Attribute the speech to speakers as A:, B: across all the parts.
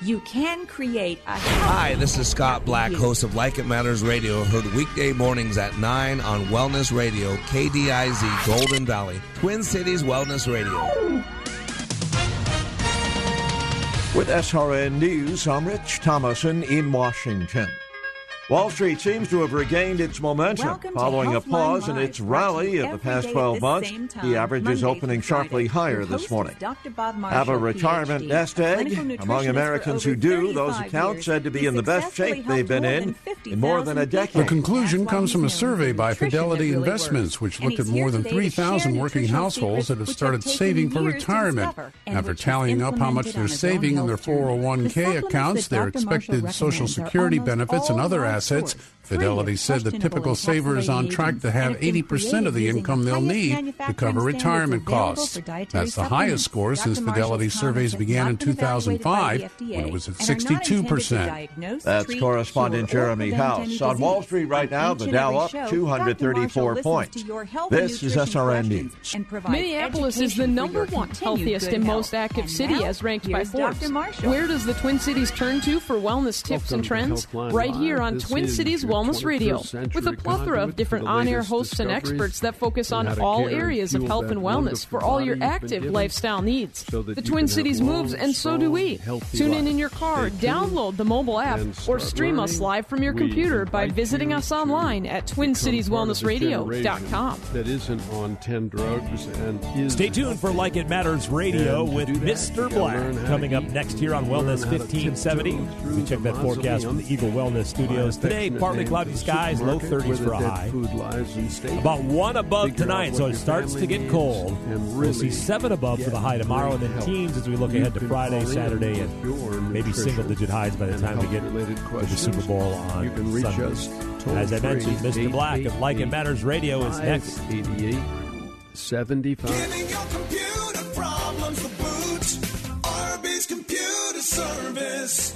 A: You can create a.
B: Hi, this is Scott Black, host of Like It Matters Radio, heard weekday mornings at 9 on Wellness Radio, KDIZ, Golden Valley, Twin Cities Wellness Radio.
C: With SRN News, I'm Rich Thomason in Washington. Wall Street seems to have regained its momentum
A: Welcome
C: following a pause in its rally of the past 12 months.
A: time,
C: The average is opening sharply higher this morning.
A: Dr. Bob
C: Have a retirement
A: PhD,
C: nest egg. Among Americans who do, those accounts said to be in the best shape they've been in in more than a decade.
D: The conclusion comes from a survey by Fidelity
A: really
D: Investments,
A: works.
D: which looked at more than 3,000 working households that have started saving for retirement. After tallying up how much they're saving in their
A: health
D: 401k accounts, their expected Social Security benefits, and other
A: live
D: assets,
A: of
D: Fidelity said the typical saver is on track to have
A: agents that have been
D: 80% of the income they'll need to cover retirement costs. That's the highest score
A: Dr.
D: since Fidelity surveys began in
A: been evaluated by the
D: 2005
A: FDA
D: when it was at
A: and are not intended to
D: 62%.
C: That's correspondent Jeremy House. On Wall. Street right now,
A: each
C: the
A: and
C: Dow up 234 points.
A: listens to your health
C: This is
A: nutrition
C: SRN News.
E: Minneapolis is the number one healthiest and most active city as ranked by Forbes. Where does the Twin Cities turn to for wellness tips and trends? Right here on Twin Cities Wellness Radio, with a plethora of different on-air hosts and experts that focus on all areas of health and wellness for all your active lifestyle needs. The Twin Cities moves, and so do we. Tune in in your car, download the mobile app, or stream us live from your computer by visiting us online at twincitieswellnessradio.com.
F: That isn't on 10 drugs and is
G: Stay tuned for Like It Matters Radio with Mr. Black
F: learn how to
G: coming up next here on Wellness 1570. We check that forecast from the. Eagle Wellness Studios. Today, partly
F: name
G: cloudy skies, low 30s for a high.
F: Food lies and stays.
G: About one above
F: Figure
G: tonight, so it starts to get cold.
F: and
G: We'll see seven above for the high tomorrow, and then
F: great
G: teens as we look
F: You
G: ahead to Friday, Saturday, and maybe single-digit highs by the time we get to the. Super Bowl on
F: You can reach
G: Sunday.
F: us
G: As I mentioned, Mr. Black of Like It Matters Radio is next.
F: 88 75.
H: Giving your computer problems the boot. RB's Computer Service.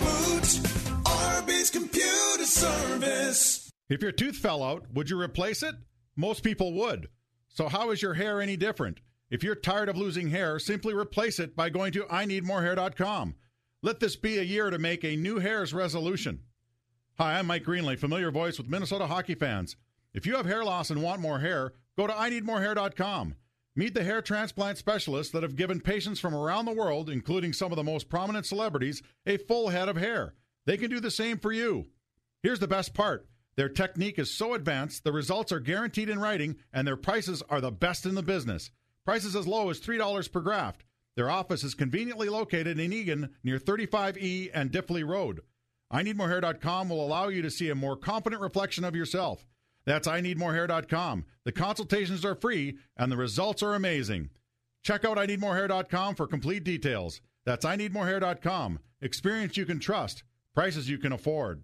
H: Service.
I: If your tooth fell out, would you replace it? Most people would. So, how is your hair any different? If you're tired of losing hair, simply replace it by going to IneedMoreHair.com. Let this be a year to make a new hairs resolution. Hi, I'm Mike Greenlay, familiar voice with Minnesota hockey fans. If you have hair loss and want more hair, go to IneedMoreHair.com. Meet the hair transplant specialists that have given patients from around the world, including some of the most prominent celebrities, a full head of hair. They can do the same for you. Here's the best part their technique is so advanced, the results are guaranteed in writing, and their prices are the best in the business. Prices as low as $3 per graft. Their office is conveniently located in Eagan near 35E and Diffley Road. IneedMoreHair.com will allow you to see a more confident reflection of yourself. That's IneedMoreHair.com. The consultations are free and the results are amazing. Check out IneedMoreHair.com for complete details. That's IneedMoreHair.com. Experience you can trust, prices you can afford.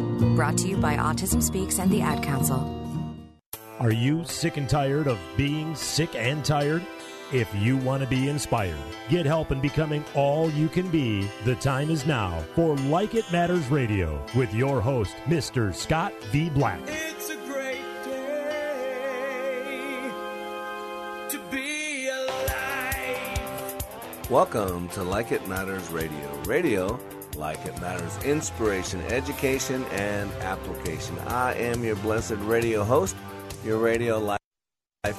D: Brought to you by Autism Speaks and the Ad Council.
G: Are you sick and tired of being sick and tired? If you want to be inspired, get help in becoming all you can be, the time is now for Like It Matters Radio with your host, Mr. Scott V. Black.
H: It's a great day to be alive.
B: Welcome to Like It Matters Radio. Radio, like it matters, inspiration, education, and application. I am your blessed radio host, your radio life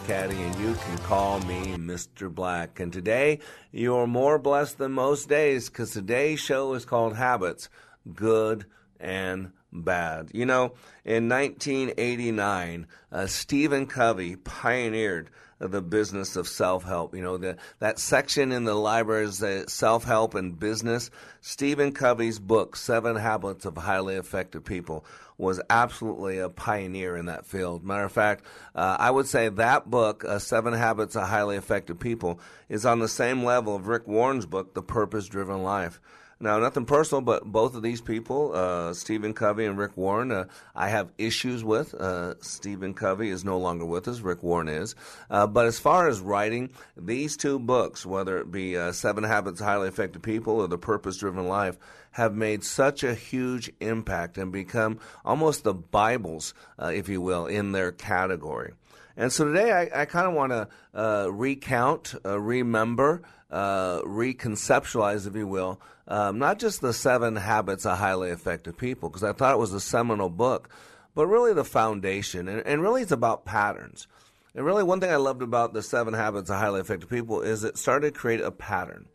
B: caddy, and you can call me Mr. Black. And today, you're more blessed than most days because today's show is called Habits Good and Bad. You know, in 1989, uh, Stephen Covey pioneered the business of self-help. You know, the, that section in the library is self-help and business. Stephen Covey's book, Seven Habits of Highly Effective People, was absolutely a pioneer in that field. Matter of fact, uh, I would say that book, uh, Seven Habits of Highly Effective People, is on the same level of Rick Warren's book, The Purpose Driven Life. Now, nothing personal, but both of these people, uh, Stephen Covey and Rick Warren, uh, I have issues with. Uh, Stephen Covey is no longer with us, Rick Warren is. Uh, but as far as writing, these two books, whether it be uh, Seven Habits of Highly Effective People or The Purpose Driven Life, have made such a huge impact and become almost the Bibles, uh, if you will, in their category. And so today I, I kind of want to recount, remember, uh, reconceptualize, if you will, um, not just the seven habits of highly effective people, because I thought it was a seminal book, but really the foundation. And, and really it's about patterns. And really, one thing I loved about the seven habits of highly effective people is it started to create a pattern.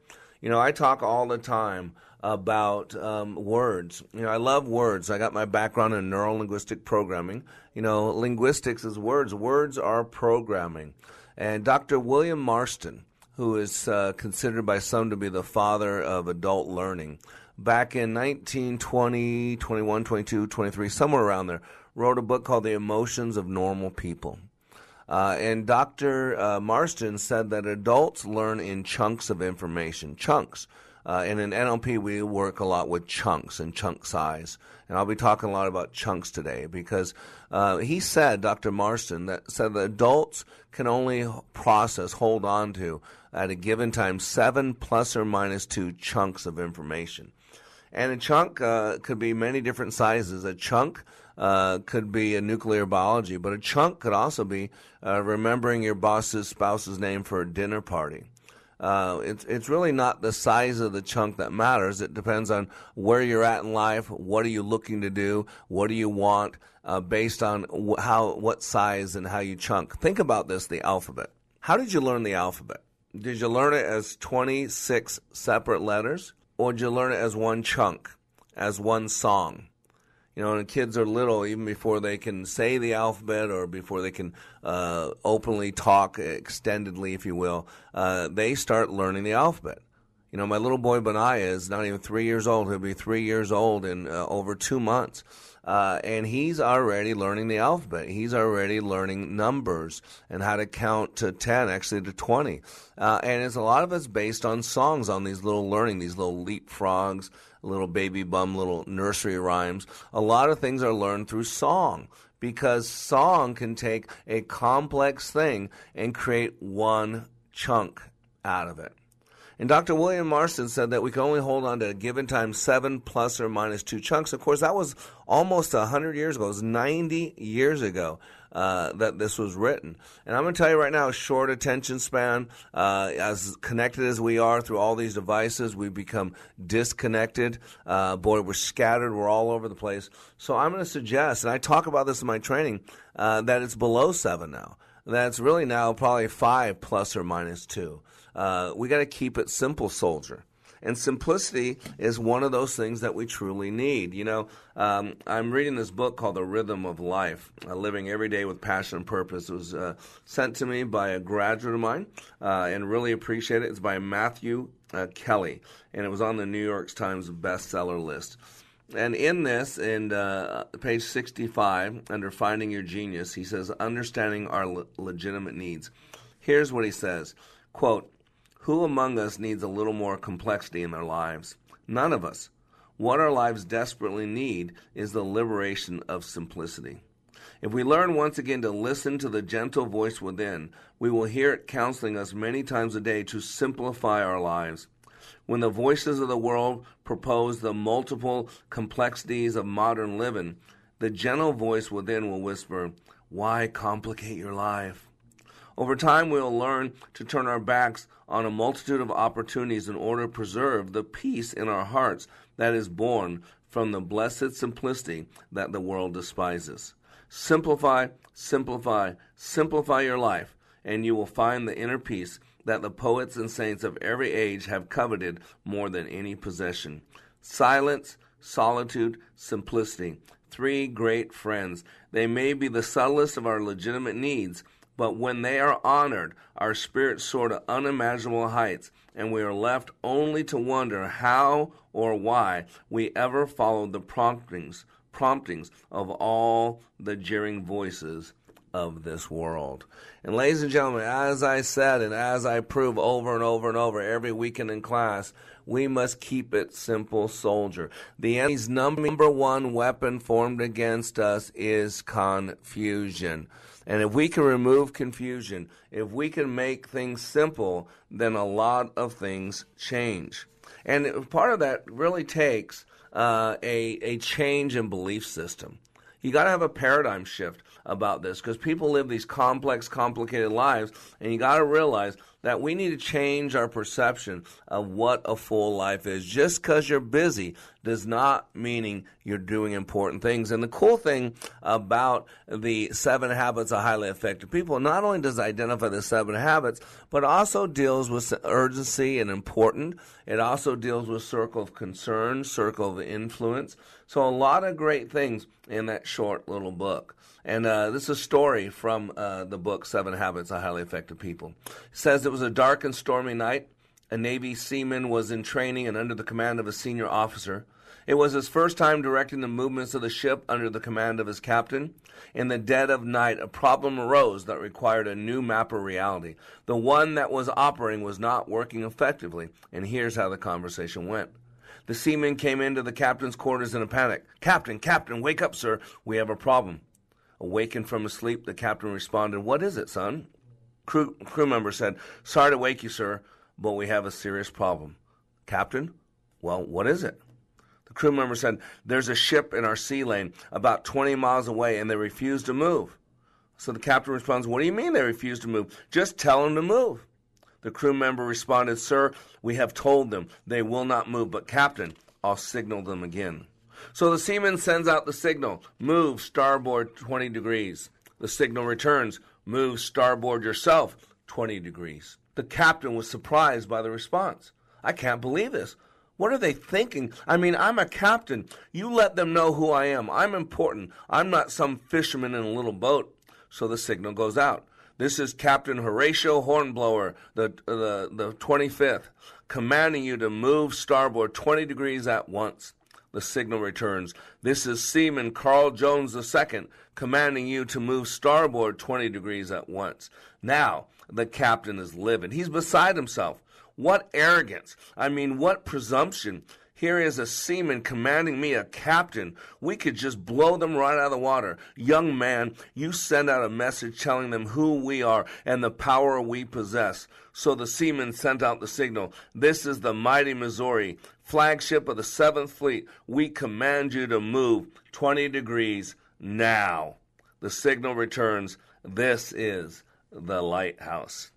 B: You know, I talk all the time about um, words. You know, I love words. I got my background in neuro linguistic programming. You know, linguistics is words. Words are programming. And Dr. William Marston, who is uh, considered by some to be the father of adult learning, back in 1920, 21, 22, 23, somewhere around there, wrote a book called The Emotions of Normal People. Uh, and Dr. Uh, Marston said that adults learn in chunks of information, chunks. Uh, and in NLP, we work a lot with chunks and chunk size. And I'll be talking a lot about chunks today because uh, he said, Dr. Marston, that said that adults can only process, hold on to, at a given time, seven plus or minus two chunks of information. And a chunk uh, could be many different sizes. A chunk uh, could be a nuclear biology, but a chunk could also be uh, remembering your boss's spouse's name for a dinner party. Uh, it's it's really not the size of the chunk that matters. It depends on where you're at in life. What are you looking to do? What do you want? Uh, based on how what size and how you chunk. Think about this: the alphabet. How did you learn the alphabet? Did you learn it as 26 separate letters, or did you learn it as one chunk, as one song? You know, when kids are little even before they can say the alphabet or before they can uh, openly talk extendedly, if you will. Uh, they start learning the alphabet. You know, my little boy Benaiah is not even three years old. He'll be three years old in uh, over two months. Uh, and he's already learning the alphabet. He's already learning numbers and how to count to 10, actually to 20. Uh, and it's a lot of it's based on songs, on these little learning, these little leapfrogs, little baby bum, little nursery rhymes. A lot of things are learned through song because song can take a complex thing and create one chunk out of it. And Dr. William Marston said that we can only hold on to a given time seven plus or minus two chunks. Of course, that was almost 100 years ago. It was 90 years ago uh, that this was written. And I'm going to tell you right now, short attention span, uh, as connected as we are through all these devices, we become disconnected. Uh, boy, we're scattered. We're all over the place. So I'm going to suggest, and I talk about this in my training, uh, that it's below seven now. That's really now probably five plus or minus two. Uh, we got to keep it simple, soldier. And simplicity is one of those things that we truly need. You know, um, I'm reading this book called The Rhythm of Life uh, Living Every Day with Passion and Purpose. It was uh, sent to me by a graduate of mine uh, and really appreciate it. It's by Matthew uh, Kelly, and it was on the New York Times bestseller list. And in this, in uh, page 65, under Finding Your Genius, he says, Understanding our le- legitimate needs. Here's what he says quote, Who among us needs a little more complexity in their lives? None of us. What our lives desperately need is the liberation of simplicity. If we learn once again to listen to the gentle voice within, we will hear it counseling us many times a day to simplify our lives. When the voices of the world propose the multiple complexities of modern living, the gentle voice within will whisper, Why complicate your life? Over time, we will learn to turn our backs on a multitude of opportunities in order to preserve the peace in our hearts that is born from the blessed simplicity that the world despises. Simplify, simplify, simplify your life, and you will find the inner peace that the poets and saints of every age have coveted more than any possession. Silence, solitude, simplicity. Three great friends. They may be the subtlest of our legitimate needs, but when they are honored, our spirits soar to unimaginable heights, and we are left only to wonder how or why we ever followed the promptings promptings of all the jeering voices of this world. And ladies and gentlemen, as I said and as I prove over and over and over every weekend in class, we must keep it simple, soldier. The enemy's number one weapon formed against us is confusion. And if we can remove confusion, if we can make things simple, then a lot of things change. And part of that really takes uh, a, a change in belief system. You got to have a paradigm shift about this because people live these complex, complicated lives, and you got to realize that we need to change our perception of what a full life is. Just because you're busy does not meaning you're doing important things. And the cool thing about the seven habits of highly effective people, not only does it identify the seven habits, but also deals with urgency and important. It also deals with circle of concern, circle of influence. So a lot of great things in that short little book. And uh, this is a story from uh, the book Seven Habits of Highly Effective People. It says it was a dark and stormy night. A Navy seaman was in training and under the command of a senior officer. It was his first time directing the movements of the ship under the command of his captain. In the dead of night, a problem arose that required a new map of reality. The one that was operating was not working effectively, and here's how the conversation went. The seaman came into the captain's quarters in a panic. Captain, Captain, wake up, sir. We have a problem. Awakened from his sleep, the captain responded, What is it, son? Crew, crew member said, Sorry to wake you, sir, but we have a serious problem. Captain, well, what is it? The crew member said, There's a ship in our sea lane about 20 miles away and they refuse to move. So the captain responds, What do you mean they refuse to move? Just tell them to move. The crew member responded, Sir, we have told them they will not move, but Captain, I'll signal them again. So the seaman sends out the signal move starboard 20 degrees. The signal returns move starboard yourself 20 degrees. The captain was surprised by the response. I can't believe this. What are they thinking? I mean, I'm a captain. You let them know who I am. I'm important. I'm not some fisherman in a little boat. So the signal goes out. This is Captain Horatio Hornblower, the, the, the 25th, commanding you to move starboard 20 degrees at once. The signal returns. This is Seaman Carl Jones II commanding you to move starboard 20 degrees at once. Now, the captain is livid. He's beside himself. What arrogance! I mean, what presumption! Here is a seaman commanding me, a captain. We could just blow them right out of the water. Young man, you send out a message telling them who we are and the power we possess. So the seaman sent out the signal. This is the mighty Missouri, flagship of the Seventh Fleet. We command you to move 20 degrees now. The signal returns. This is the lighthouse.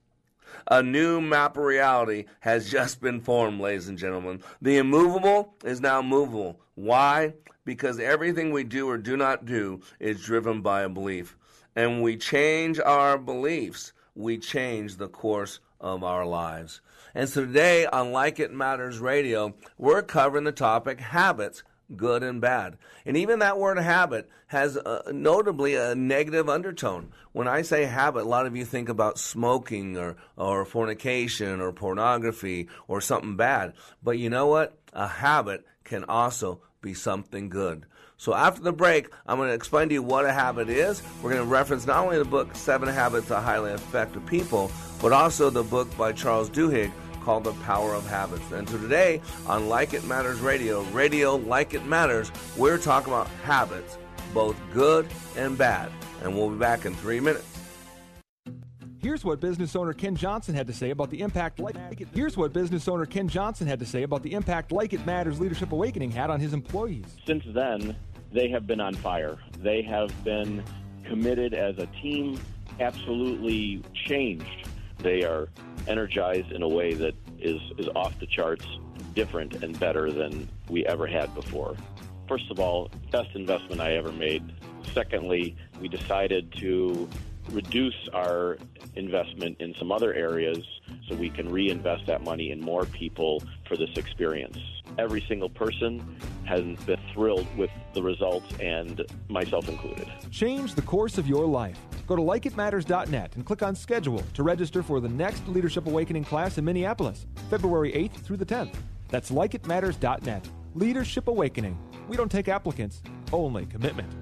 B: A new map of reality has just been formed, ladies and gentlemen. The immovable is now movable. Why? Because everything we do or do not do is driven by a belief. And we change our beliefs, we change the course of our lives. And so today on Like It Matters Radio, we're covering the topic habits, good and bad. And even that word habit has uh, notably a negative undertone. When I say habit, a lot of you think about smoking or, or fornication or pornography or something bad. But you know what? A habit can also be something good. So after the break, I'm going to explain to you what a habit is. We're going to reference not only the book Seven Habits of Highly Effective People, but also the book by Charles Duhigg called The Power of Habits. And so today on Like It Matters Radio, Radio Like It Matters, we're talking about habits, both good and bad. And we'll be back in three minutes.
J: Here's what business owner Ken Johnson had to say about the impact like it. Here's what business owner Ken Johnson had to say about the impact Like It Matters Leadership Awakening had on his employees.
K: Since then, they have been on fire. They have been committed as a team, absolutely changed. They are energized in a way that is, is off the charts, different and better than we ever had before. First of all, best investment I ever made. Secondly, we decided to reduce our investment in some other areas so we can reinvest that money in more people for this experience. Every single person has been thrilled with the results, and myself included.
J: Change the course of your life. Go to likeitmatters.net and click on schedule to register for the next Leadership Awakening class in Minneapolis, February 8th through the 10th. That's likeitmatters.net. Leadership Awakening. We don't take applicants, only commitment.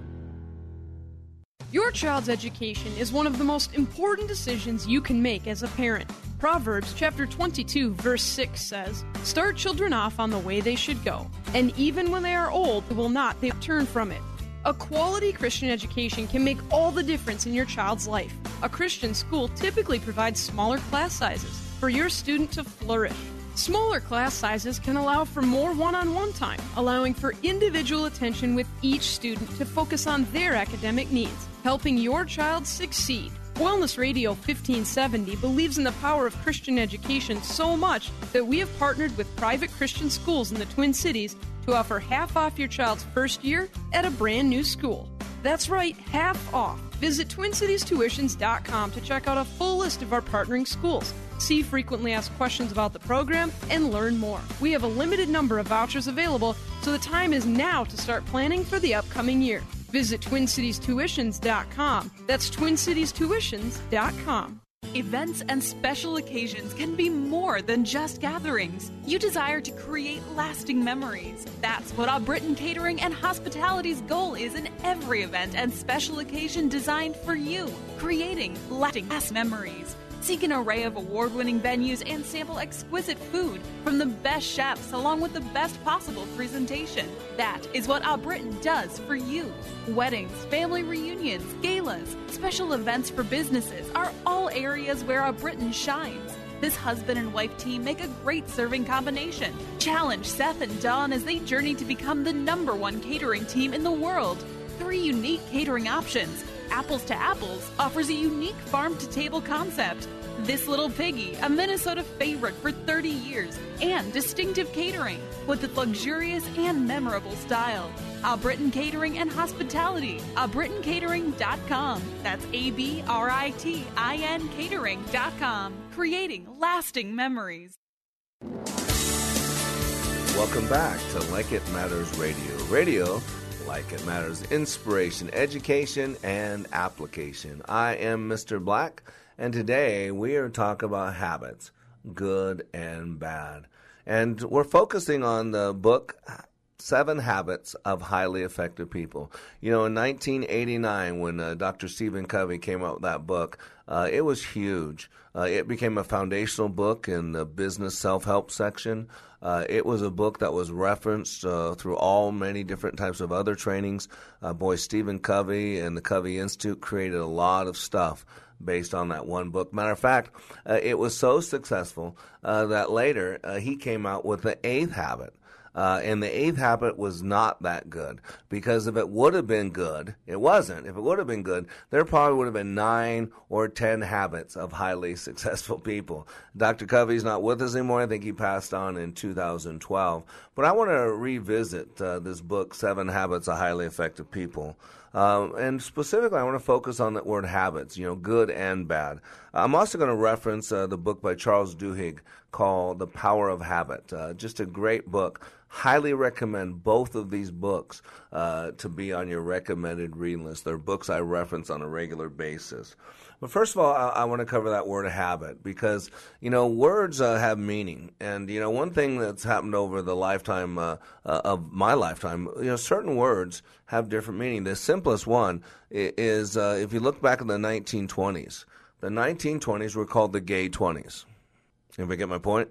E: Your child's education is one of the most important decisions you can make as a parent. Proverbs chapter 22 verse 6 says, "Start children off on the way they should go, and even when they are old, will not they turn from it." A quality Christian education can make all the difference in your child's life. A Christian school typically provides smaller class sizes for your student to flourish. Smaller class sizes can allow for more one on one time, allowing for individual attention with each student to focus on their academic needs, helping your child succeed. Wellness Radio 1570 believes in the power of Christian education so much that we have partnered with private Christian schools in the Twin Cities to offer half off your child's first year at a brand new school. That's right, half off. Visit TwinCitiesTuitions.com to check out a full list of our partnering schools. See frequently asked questions about the program and learn more. We have a limited number of vouchers available, so the time is now to start planning for the upcoming year. Visit TwinCitiesTuitions.com. That's TwinCitiesTuitions.com.
L: Events and special occasions can be more than just gatherings. You desire to create lasting memories. That's what our Britain Catering and Hospitality's goal is in every event and special occasion designed for you, creating lasting memories. Seek an array of award winning venues and sample exquisite food from the best chefs along with the best possible presentation. That is what Our Britain does for you. Weddings, family reunions, galas, special events for businesses are all areas where Our Britain shines. This husband and wife team make a great serving combination. Challenge Seth and Dawn as they journey to become the number one catering team in the world. Three unique catering options Apples to Apples offers a unique farm to table concept. This Little Piggy, a Minnesota favorite for 30 years, and distinctive catering with its luxurious and memorable style. Our Britain Catering and Hospitality, abritincatering.com. That's A B R I T I N catering.com. Creating lasting memories.
B: Welcome back to Like It Matters Radio. Radio, like it matters, inspiration, education, and application. I am Mr. Black, and today we are talking about habits, good and bad. And we're focusing on the book Seven Habits of Highly Effective People. You know, in 1989, when uh, Dr. Stephen Covey came out with that book, uh, it was huge. Uh, it became a foundational book in the business self help section. Uh, it was a book that was referenced uh, through all many different types of other trainings. Uh, boy, Stephen Covey and the Covey Institute created a lot of stuff based on that one book. Matter of fact, uh, it was so successful uh, that later he came out with the eighth habit. Uh, and the eighth habit was not that good because if it would have been good, it wasn't. If it would have been good, there probably would have been nine or ten habits of highly successful people. Dr. Covey's not with us anymore. I think he passed on in 2012. But I want to revisit uh, this book, Seven Habits of Highly Effective People. Um, and specifically, I want to focus on the word habits, you know, good and bad. I'm also going to reference uh, the book by Charles Duhigg called The Power of Habit. Uh, just a great book. Highly recommend both of these books uh, to be on your recommended reading list. They're books I reference on a regular basis. But first of all, I, I want to cover that word habit because, you know, words uh, have meaning. And, you know, one thing that's happened over the lifetime uh, uh, of my lifetime, you know, certain words have different meaning. The simplest one is uh, if you look back in the 1920s, the 1920s were called the gay 20s. If I get my point?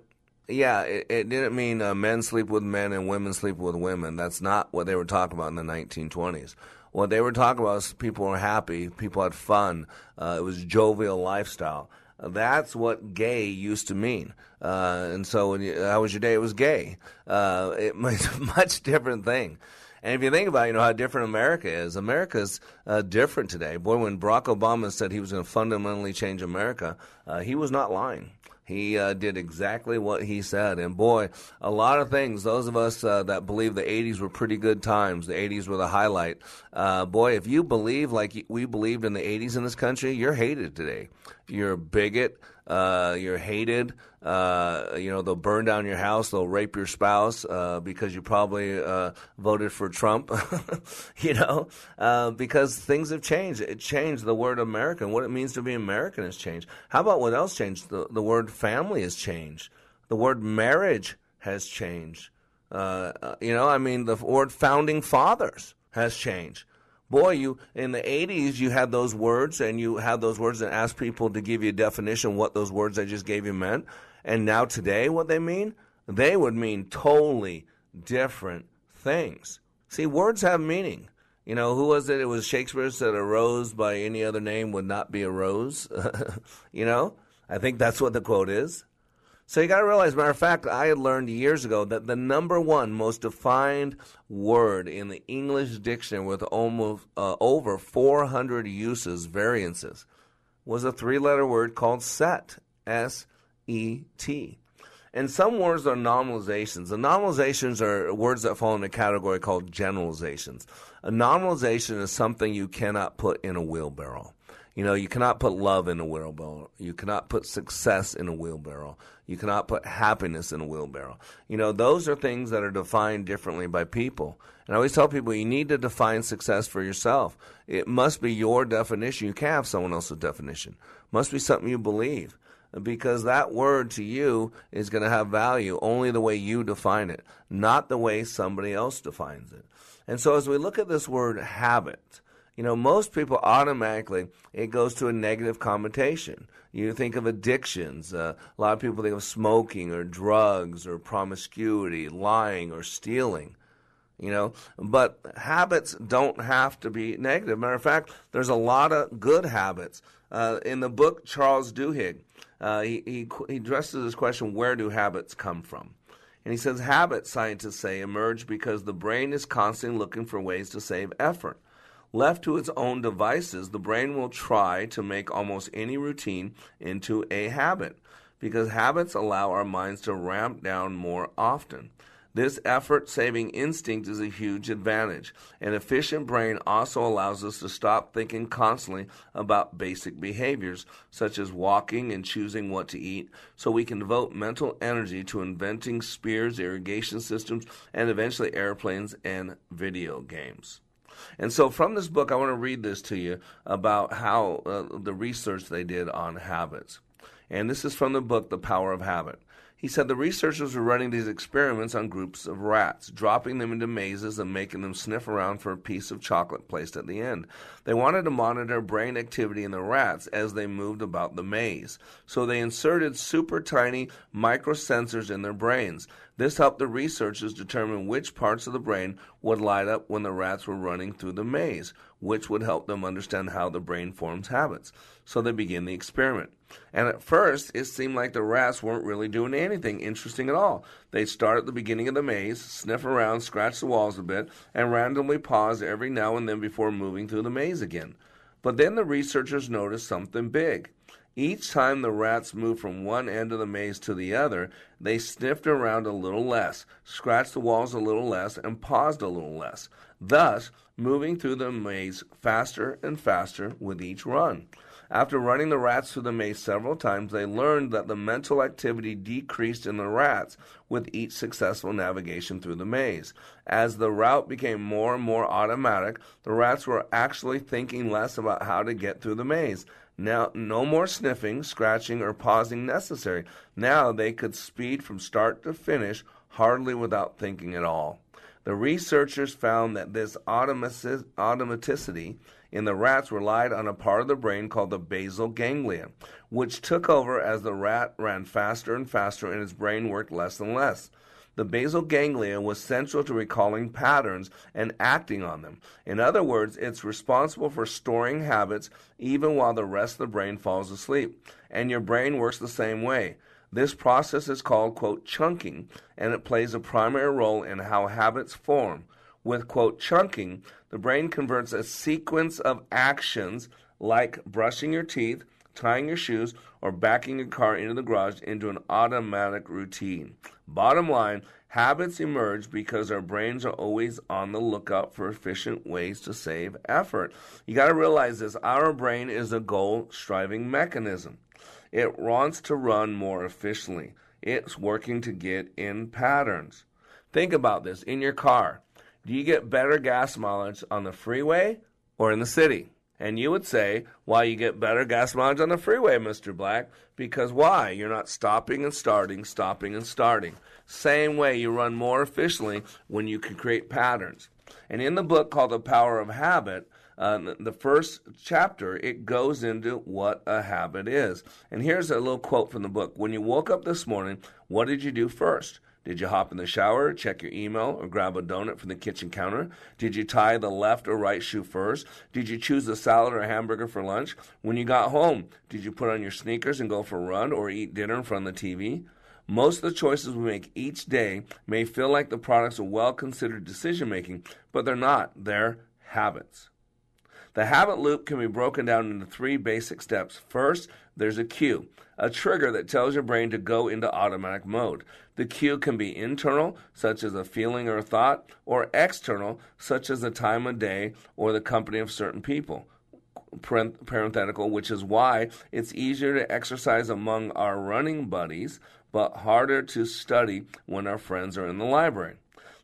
B: Yeah, it, it didn't mean uh, men sleep with men and women sleep with women. That's not what they were talking about in the 1920s. What they were talking about is people were happy, people had fun. Uh, it was jovial lifestyle. That's what gay used to mean. Uh, and so when you, how was your day? It was gay. Uh, it was a much different thing. And if you think about, you know, how different America is, America's uh, different today. Boy, when Barack Obama said he was going to fundamentally change America, uh, he was not lying. He uh, did exactly what he said. And boy, a lot of things, those of us uh, that believe the 80s were pretty good times, the 80s were the highlight. Uh, boy, if you believe like we believed in the 80s in this country, you're hated today. You're a bigot. Uh, you're hated. Uh, you know, they'll burn down your house. They'll rape your spouse uh, because you probably uh, voted for Trump. you know, uh, because things have changed. It changed the word American. What it means to be American has changed. How about what else changed? The, the word family has changed. The word marriage has changed. You know, I mean, the word founding fathers has changed boy, you in the 80s you had those words and you had those words and asked people to give you a definition what those words I just gave you meant. And now today what they mean? They would mean totally different things. See, words have meaning. You know, who was it? It was Shakespeare said a rose by any other name would not be a rose. you know? I think that's what the quote is. So you got to realize, matter of fact, I had learned years ago that the number one most defined word in the English dictionary with almost uh, over 400 uses, variances, was a three-letter word called set, S-E-T. And some words are nominalizations. The nominalizations are words that fall in a category called generalizations. A nominalization is something you cannot put in a wheelbarrow. You know, you cannot put love in a wheelbarrow. You cannot put success in a wheelbarrow. You cannot put happiness in a wheelbarrow. You know, those are things that are defined differently by people. And I always tell people you need to define success for yourself. It must be your definition. You can't have someone else's definition. It must be something you believe. Because that word to you is going to have value only the way you define it, not the way somebody else defines it. And so as we look at this word habit, you know, most people automatically, it goes to a negative connotation. You think of addictions. Uh, a lot of people think of smoking or drugs or promiscuity, lying or stealing. You know, but habits don't have to be negative. Matter of fact, there's a lot of good habits. Uh, in the book, Charles Duhigg, uh, he, he, he addresses this question where do habits come from? And he says habits, scientists say, emerge because the brain is constantly looking for ways to save effort. Left to its own devices, the brain will try to make almost any routine into a habit because habits allow our minds to ramp down more often. This effort saving instinct is a huge advantage. An efficient brain also allows us to stop thinking constantly about basic behaviors, such as walking and choosing what to eat, so we can devote mental energy to inventing spears, irrigation systems, and eventually airplanes and video games. And so from this book, I want to read this to you about how uh, the research they did on habits. And this is from the book, The Power of Habit. He said the researchers were running these experiments on groups of rats, dropping them into mazes and making them sniff around for a piece of chocolate placed at the end. They wanted to monitor brain activity in the rats as they moved about the maze. So they inserted super tiny microsensors in their brains. This helped the researchers determine which parts of the brain would light up when the rats were running through the maze, which would help them understand how the brain forms habits. So they began the experiment. And at first, it seemed like the rats weren't really doing anything interesting at all. They'd start at the beginning of the maze, sniff around, scratch the walls a bit, and randomly pause every now and then before moving through the maze again. But then the researchers noticed something big. Each time the rats moved from one end of the maze to the other, they sniffed around a little less, scratched the walls a little less, and paused a little less, thus moving through the maze faster and faster with each run. After running the rats through the maze several times, they learned that the mental activity decreased in the rats with each successful navigation through the maze. As the route became more and more automatic, the rats were actually thinking less about how to get through the maze. Now, no more sniffing, scratching, or pausing necessary. Now they could speed from start to finish hardly without thinking at all. The researchers found that this automaticity in the rats relied on a part of the brain called the basal ganglia, which took over as the rat ran faster and faster and his brain worked less and less. The basal ganglia was central to recalling patterns and acting on them. In other words, it's responsible for storing habits even while the rest of the brain falls asleep. And your brain works the same way. This process is called, quote, chunking, and it plays a primary role in how habits form. With, quote, chunking, the brain converts a sequence of actions like brushing your teeth, tying your shoes, or backing your car into the garage into an automatic routine. Bottom line, habits emerge because our brains are always on the lookout for efficient ways to save effort. You got to realize this our brain is a goal striving mechanism. It wants to run more efficiently. It's working to get in patterns. Think about this in your car. Do you get better gas mileage on the freeway or in the city? And you would say, why you get better gas mileage on the freeway, Mr. Black? Because why? You're not stopping and starting, stopping and starting. Same way you run more efficiently when you can create patterns. And in the book called The Power of Habit, uh, the first chapter, it goes into what a habit is. And here's a little quote from the book. When you woke up this morning, what did you do first? Did you hop in the shower, check your email, or grab a donut from the kitchen counter? Did you tie the left or right shoe first? Did you choose a salad or a hamburger for lunch? When you got home, did you put on your sneakers and go for a run or eat dinner in front of the TV? Most of the choices we make each day may feel like the products of well considered decision making, but they're not. They're habits. The habit loop can be broken down into three basic steps. First, there's a cue, a trigger that tells your brain to go into automatic mode. The cue can be internal, such as a feeling or a thought, or external, such as the time of day or the company of certain people. Parenthetical, which is why it's easier to exercise among our running buddies, but harder to study when our friends are in the library.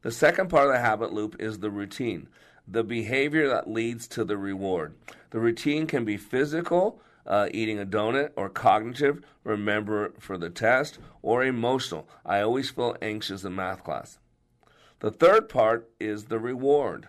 B: The second part of the habit loop is the routine the behavior that leads to the reward. The routine can be physical, uh, eating a donut, or cognitive, remember for the test, or emotional. I always feel anxious in math class. The third part is the reward.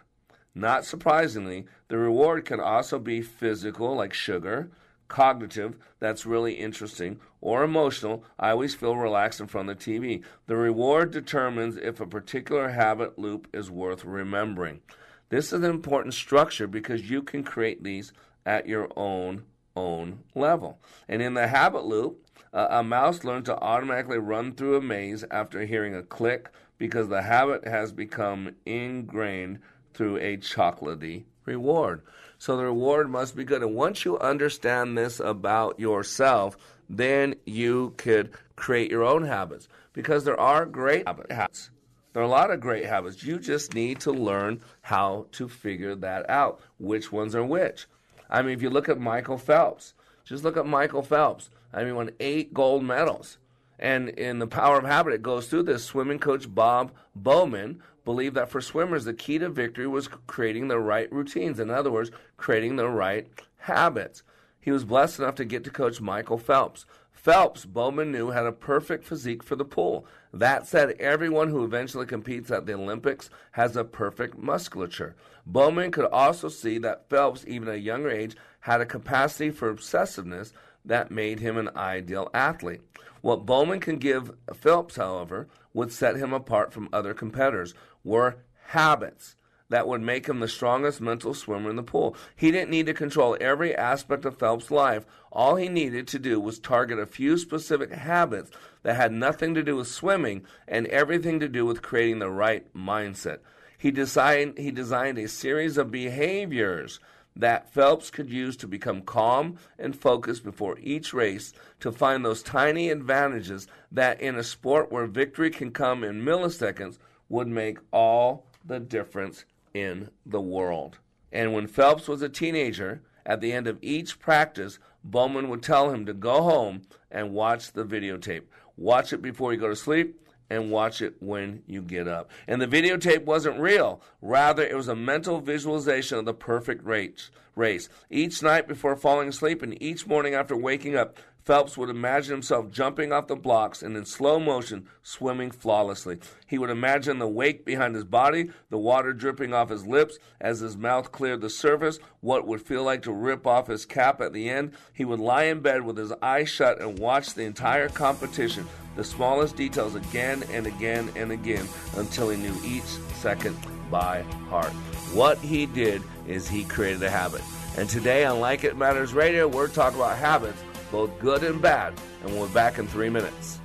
B: Not surprisingly, the reward can also be physical, like sugar, cognitive, that's really interesting, or emotional, I always feel relaxed in front of the TV. The reward determines if a particular habit loop is worth remembering. This is an important structure because you can create these at your own own level. And in the habit loop, uh, a mouse learns to automatically run through a maze after hearing a click because the habit has become ingrained through a chocolatey reward. So the reward must be good. And once you understand this about yourself, then you could create your own habits because there are great habits. There are a lot of great habits. You just need to learn how to figure that out, which ones are which. I mean, if you look at Michael Phelps, just look at Michael Phelps. I mean, won eight gold medals. And in The Power of Habit, it goes through this. Swimming coach Bob Bowman believed that for swimmers, the key to victory was creating the right routines. In other words, creating the right habits. He was blessed enough to get to coach Michael Phelps. Phelps, Bowman knew, had a perfect physique for the pool. That said, everyone who eventually competes at the Olympics has a perfect musculature. Bowman could also see that Phelps, even at a younger age, had a capacity for obsessiveness that made him an ideal athlete. What Bowman can give Phelps, however, would set him apart from other competitors were habits that would make him the strongest mental swimmer in the pool. He didn't need to control every aspect of Phelps' life. All he needed to do was target a few specific habits that had nothing to do with swimming and everything to do with creating the right mindset. He designed, he designed a series of behaviors that Phelps could use to become calm and focused before each race to find those tiny advantages that in a sport where victory can come in milliseconds would make all the difference in the world. And when Phelps was a teenager, at the end of each practice, Bowman would tell him to go home and watch the videotape. Watch it before you go to sleep and watch it when you get up. And the videotape wasn't real. Rather, it was a mental visualization of the perfect race. Each night before falling asleep and each morning after waking up, Phelps would imagine himself jumping off the blocks and in slow motion swimming flawlessly. He would imagine the wake behind his body, the water dripping off his lips as his mouth cleared the surface, what would feel like to rip off his cap at the end. He would lie in bed with his eyes shut and watch the entire competition, the smallest details again and again and again until he knew each second by heart. What he did is he created a habit. And today on Like It Matters Radio, we're talking about habits both good and bad, and we'll be back in three minutes.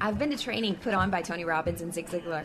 M: I've been to training put on by Tony Robbins and Zig Ziglar,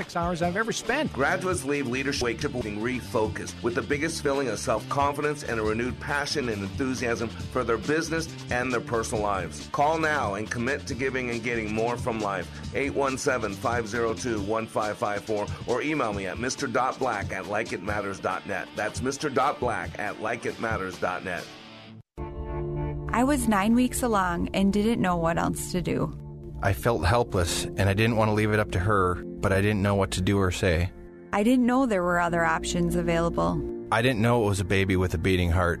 N: 46 hours I've ever spent.
B: Graduates leave Leadership being refocused with the biggest feeling of self confidence and a renewed passion and enthusiasm for their business and their personal lives. Call now and commit to giving and getting more from life. 817 502 1554 or email me at mr.black at likeitmatters.net. That's mr.black at likeitmatters.net.
A: I was nine weeks along and didn't know what else to do.
O: I felt helpless and I didn't want to leave it up to her, but I didn't know what to do or say.
A: I didn't know there were other options available.
O: I didn't know it was a baby with a beating heart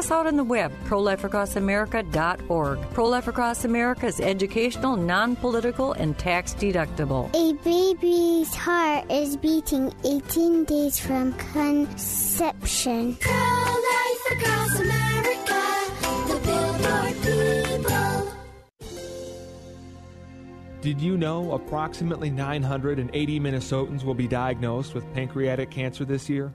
P: us out on the web, prolifeacrossamerica.org. Pro Life Across America is educational, non political, and tax deductible.
Q: A baby's heart is beating 18 days from conception.
H: Pro-life across America, the Billboard people.
J: Did you know approximately 980 Minnesotans will be diagnosed with pancreatic cancer this year?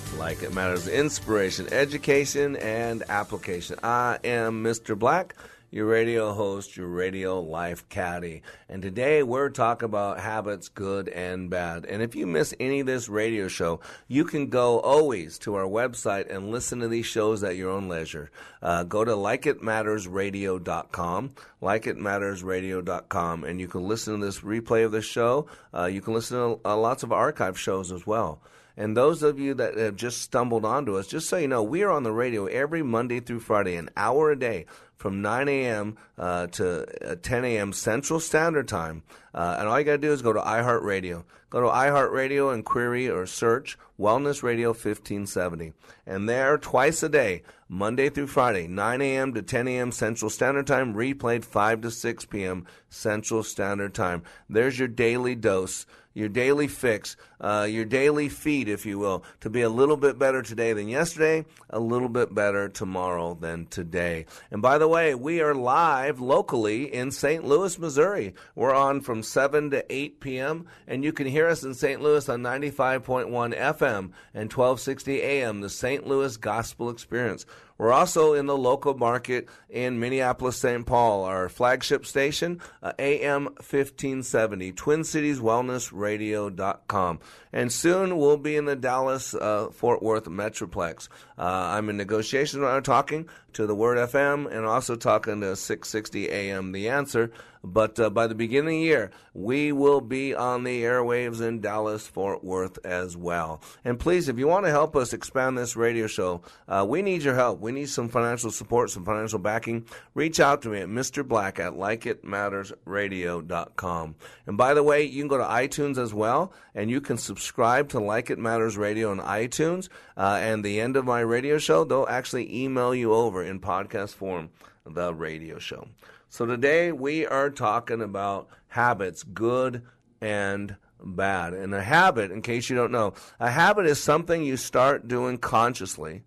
B: like it matters, inspiration, education, and application. I am Mr. Black, your radio host, your radio life caddy. And today we're talking about habits, good and bad. And if you miss any of this radio show, you can go always to our website and listen to these shows at your own leisure. Uh, go to likeitmattersradio.com, likeitmattersradio.com, and you can listen to this replay of the show. Uh, you can listen to uh, lots of archive shows as well. And those of you that have just stumbled onto us, just so you know, we are on the radio every Monday through Friday, an hour a day from 9 a.m. Uh, to uh, 10 a.m. Central Standard Time. Uh, and all you got to do is go to iHeartRadio. Go to iHeartRadio and query or search Wellness Radio 1570. And there, twice a day, Monday through Friday, 9 a.m. to 10 a.m. Central Standard Time, replayed 5 to 6 p.m. Central Standard Time. There's your daily dose your daily fix, uh, your daily feed, if you will, to be a little bit better today than yesterday, a little bit better tomorrow than today. And by the way, we are live locally in St. Louis, Missouri. We're on from 7 to 8 p.m., and you can hear us in St. Louis on 95.1 FM and 1260 AM, the St. Louis Gospel Experience. We're also in the local market in Minneapolis, St. Paul, our flagship station, uh, AM 1570, Twin Cities Wellness Radio.com. And soon we'll be in the Dallas uh, Fort Worth Metroplex. Uh, I'm in negotiations right now talking to the Word FM and also talking to 660 AM The Answer. But uh, by the beginning of the year, we will be on the airwaves in Dallas, Fort Worth as well. And please, if you want to help us expand this radio show, uh, we need your help. We need some financial support, some financial backing. Reach out to me at Mr. Black at likeitmattersradio.com. And by the way, you can go to iTunes as well, and you can subscribe to Like It Matters Radio on iTunes. Uh, and the end of my radio show, they'll actually email you over in podcast form the radio show. So today we are talking about habits, good and bad. And a habit, in case you don't know, a habit is something you start doing consciously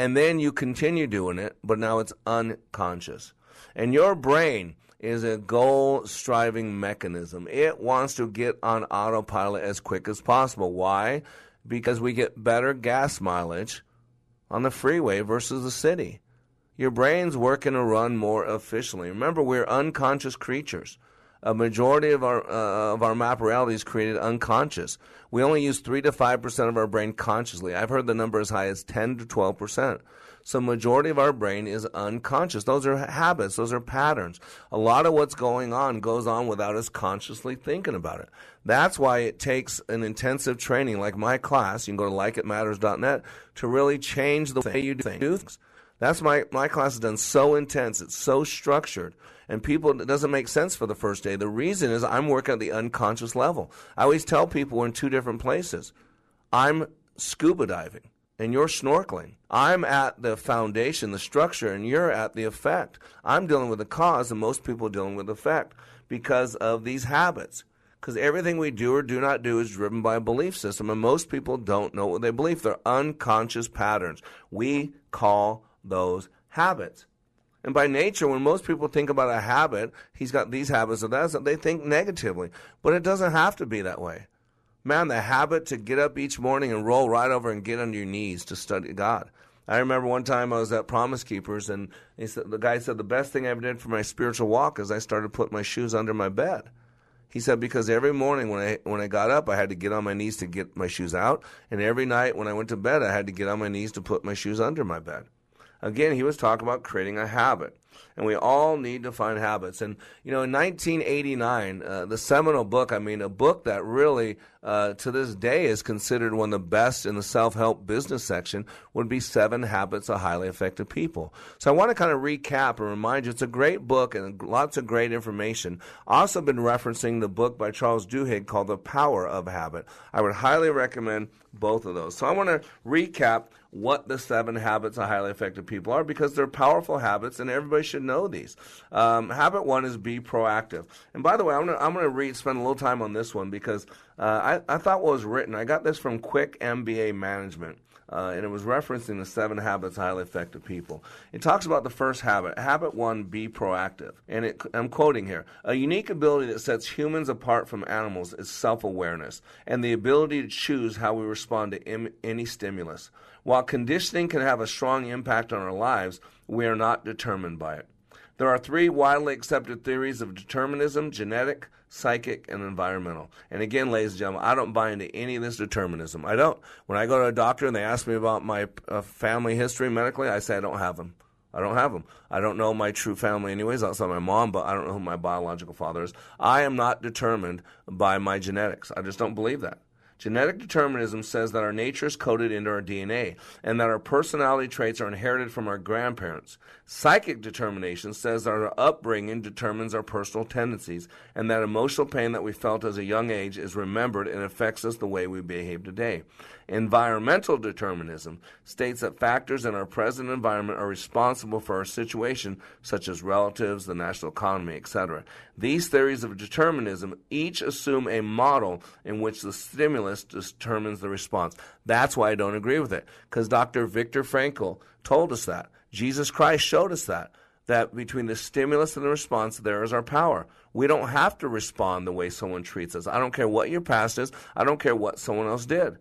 B: and then you continue doing it, but now it's unconscious. And your brain is a goal striving mechanism. It wants to get on autopilot as quick as possible. Why? Because we get better gas mileage on the freeway versus the city your brain's working to run more efficiently. Remember, we're unconscious creatures. A majority of our uh, of our map reality is created unconscious. We only use three to five percent of our brain consciously. I've heard the number as high as ten to twelve percent. So, majority of our brain is unconscious. Those are habits. Those are patterns. A lot of what's going on goes on without us consciously thinking about it. That's why it takes an intensive training like my class. You can go to likeitmatters.net to really change the way you do things. That's my my class is done so intense. It's so structured, and people it doesn't make sense for the first day. The reason is I'm working at the unconscious level. I always tell people we're in two different places. I'm scuba diving and you're snorkeling. I'm at the foundation, the structure, and you're at the effect. I'm dealing with the cause, and most people are dealing with the effect because of these habits. Because everything we do or do not do is driven by a belief system, and most people don't know what they believe. They're unconscious patterns. We call those habits. And by nature, when most people think about a habit, he's got these habits or that, they think negatively. But it doesn't have to be that way. Man, the habit to get up each morning and roll right over and get on your knees to study God. I remember one time I was at Promise Keepers, and he said, the guy said, The best thing I ever did for my spiritual walk is I started putting my shoes under my bed. He said, Because every morning when I, when I got up, I had to get on my knees to get my shoes out. And every night when I went to bed, I had to get on my knees to put my shoes under my bed. Again, he was talking about creating a habit. And we all need to find habits. And, you know, in 1989, uh, the seminal book, I mean, a book that really, uh, to this day, is considered one of the best in the self help business section, would be Seven Habits of Highly Effective People. So I want to kind of recap and remind you it's a great book and lots of great information. Also, been referencing the book by Charles Duhigg called The Power of Habit. I would highly recommend both of those. So I want to recap what the seven habits of highly effective people are because they're powerful habits and everybody should know these. Um, habit one is be proactive. And by the way, I'm going to I'm gonna read, spend a little time on this one because uh, I, I thought what was written, I got this from Quick MBA Management. Uh, and it was referencing the seven habits highly effective people. It talks about the first habit, habit one, be proactive. And it, I'm quoting here a unique ability that sets humans apart from animals is self awareness and the ability to choose how we respond to Im- any stimulus. While conditioning can have a strong impact on our lives, we are not determined by it. There are three widely accepted theories of determinism genetic, psychic, and environmental. And again, ladies and gentlemen, I don't buy into any of this determinism. I don't. When I go to a doctor and they ask me about my uh, family history medically, I say I don't have them. I don't have them. I don't know my true family, anyways, outside my mom, but I don't know who my biological father is. I am not determined by my genetics. I just don't believe that. Genetic determinism says that our nature is coded into our DNA and that our personality traits are inherited from our grandparents. Psychic determination says that our upbringing determines our personal tendencies and that emotional pain that we felt as a young age is remembered and affects us the way we behave today. Environmental determinism states that factors in our present environment are responsible for our situation, such as relatives, the national economy, etc. These theories of determinism each assume a model in which the stimulus determines the response. That's why I don't agree with it, because Dr. Viktor Frankl told us that. Jesus Christ showed us that that between the stimulus and the response, there is our power. We don't have to respond the way someone treats us. I don't care what your past is. I don't care what someone else did.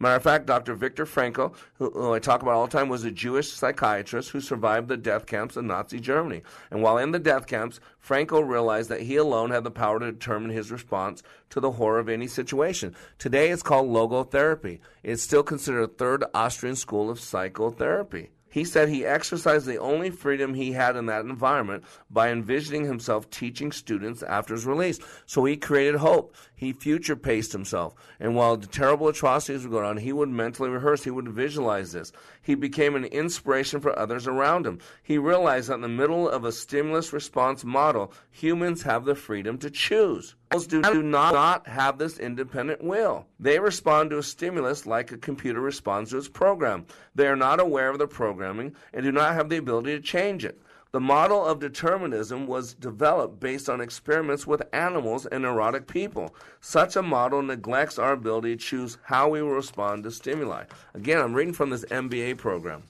B: Matter of fact, Dr. Viktor Frankl, who, who, I talk about all the time, was a Jewish psychiatrist who survived the death camps in Nazi Germany. And while in the death camps, Frankl realized that he alone had the power to determine his response to the horror of any situation. Today, it's called logotherapy. It's still considered a third Austrian school of psychotherapy. He said he exercised the only freedom he had in that environment by envisioning himself teaching students after his release. So he created hope. He future paced himself. And while the terrible atrocities were going on, he would mentally rehearse, he would visualize this. He became an inspiration for others around him. He realized that in the middle of a stimulus response model, humans have the freedom to choose do, do not, not have this independent will. They respond to a stimulus like a computer responds to its program. They are not aware of the programming and do not have the ability to change it. The model of determinism was developed based on experiments with animals and neurotic people. Such a model neglects our ability to choose how we will respond to stimuli. Again, I'm reading from this MBA program.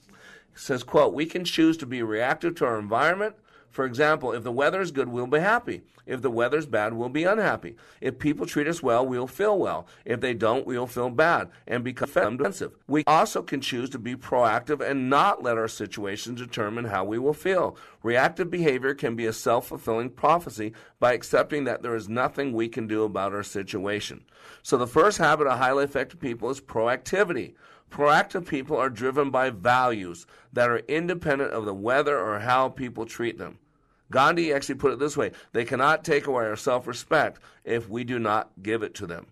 B: It says, quote, we can choose to be reactive to our environment for example, if the weather is good, we'll be happy. If the weather's bad, we'll be unhappy. If people treat us well, we'll feel well. If they don't, we'll feel bad and become defensive. We also can choose to be proactive and not let our situations determine how we will feel. Reactive behavior can be a self fulfilling prophecy by accepting that there is nothing we can do about our situation. So, the first habit of highly effective people is proactivity. Proactive people are driven by values that are independent of the weather or how people treat them. Gandhi actually put it this way they cannot take away our self respect if we do not give it to them.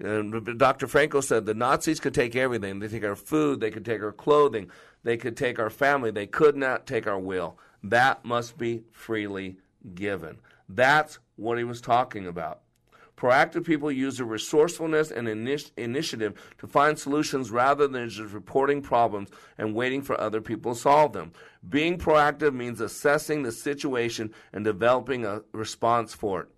B: And Dr. Frankl said the Nazis could take everything. They take our food, they could take our clothing, they could take our family, they could not take our will. That must be freely given. That's what he was talking about. Proactive people use their resourcefulness and initi- initiative to find solutions rather than just reporting problems and waiting for other people to solve them. Being proactive means assessing the situation and developing a response for it.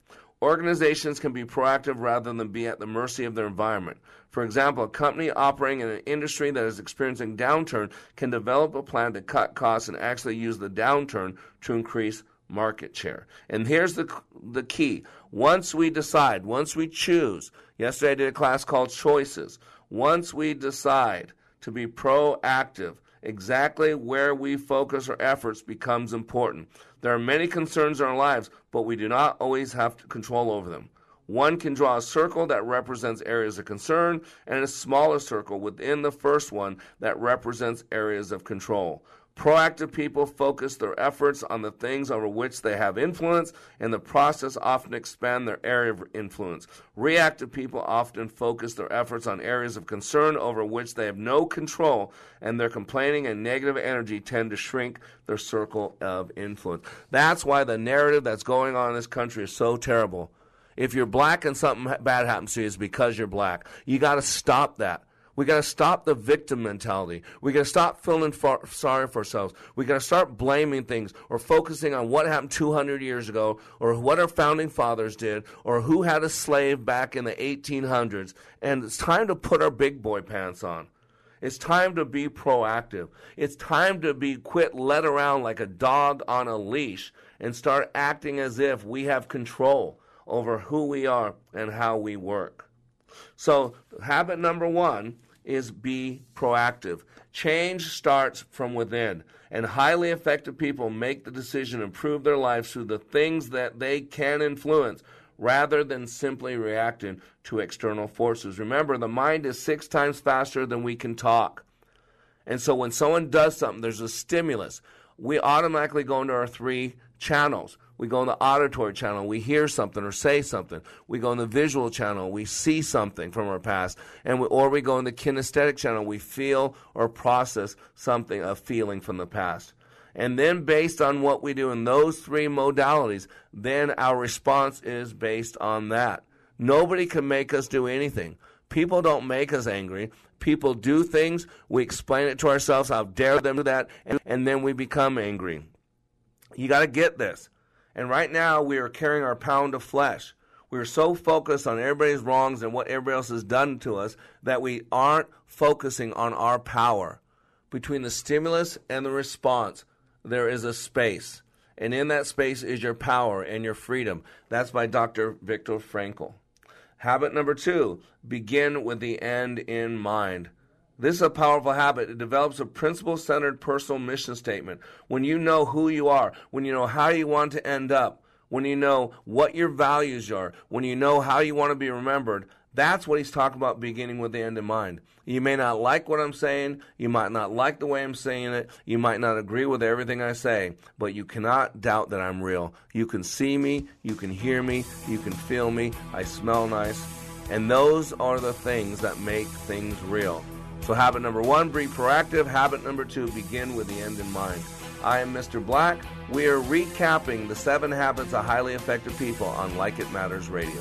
B: Organizations can be proactive rather than be at the mercy of their environment. For example, a company operating in an industry that is experiencing downturn can develop a plan to cut costs and actually use the downturn to increase market share. And here's the the key. Once we decide, once we choose, yesterday I did a class called Choices. Once we decide to be proactive, exactly where we focus our efforts becomes important. There are many concerns in our lives, but we do not always have control over them. One can draw a circle that represents areas of concern and a smaller circle within the first one that represents areas of control. Proactive people focus their efforts on the things over which they have influence, and the process often expand their area of influence. Reactive people often focus their efforts on areas of concern over which they have no control, and their complaining and negative energy tend to shrink their circle of influence. That's why the narrative that's going on in this country is so terrible. If you're black and something bad happens to you, it's because you're black. You got to stop that. We got to stop the victim mentality. We got to stop feeling far, sorry for ourselves. We got to start blaming things or focusing on what happened 200 years ago or what our founding fathers did or who had a slave back in the 1800s. And it's time to put our big boy pants on. It's time to be proactive. It's time to be quit led around like a dog on a leash and start acting as if we have control over who we are and how we work. So, habit number one is be proactive. Change starts from within, and highly effective people make the decision to improve their lives through the things that they can influence rather than simply reacting to external forces. Remember, the mind is six times faster than we can talk. And so when someone does something, there's a stimulus. We automatically go into our three channels. We go in the auditory channel, we hear something or say something. We go in the visual channel, we see something from our past. And we, or we go in the kinesthetic channel, we feel or process something, a feeling from the past. And then, based on what we do in those three modalities, then our response is based on that. Nobody can make us do anything. People don't make us angry. People do things. We explain it to ourselves. How dare them do that? And, and then we become angry. You got to get this. And right now, we are carrying our pound of flesh. We're so focused on everybody's wrongs and what everybody else has done to us that we aren't focusing on our power. Between the stimulus and the response, there is a space. And in that space is your power and your freedom. That's by Dr. Viktor Frankl. Habit number two begin with the end in mind. This is a powerful habit. It develops a principle centered personal mission statement. When you know who you are, when you know how you want to end up, when you know what your values are, when you know how you want to be remembered, that's what he's talking about beginning with the end in mind. You may not like what I'm saying, you might not like the way I'm saying it, you might not agree with everything I say, but you cannot doubt that I'm real. You can see me, you can hear me, you can feel me, I smell nice, and those are the things that make things real. So, habit number one, be proactive. Habit number two, begin with the end in mind. I am Mr. Black. We are recapping the seven habits of highly effective people on Like It Matters Radio.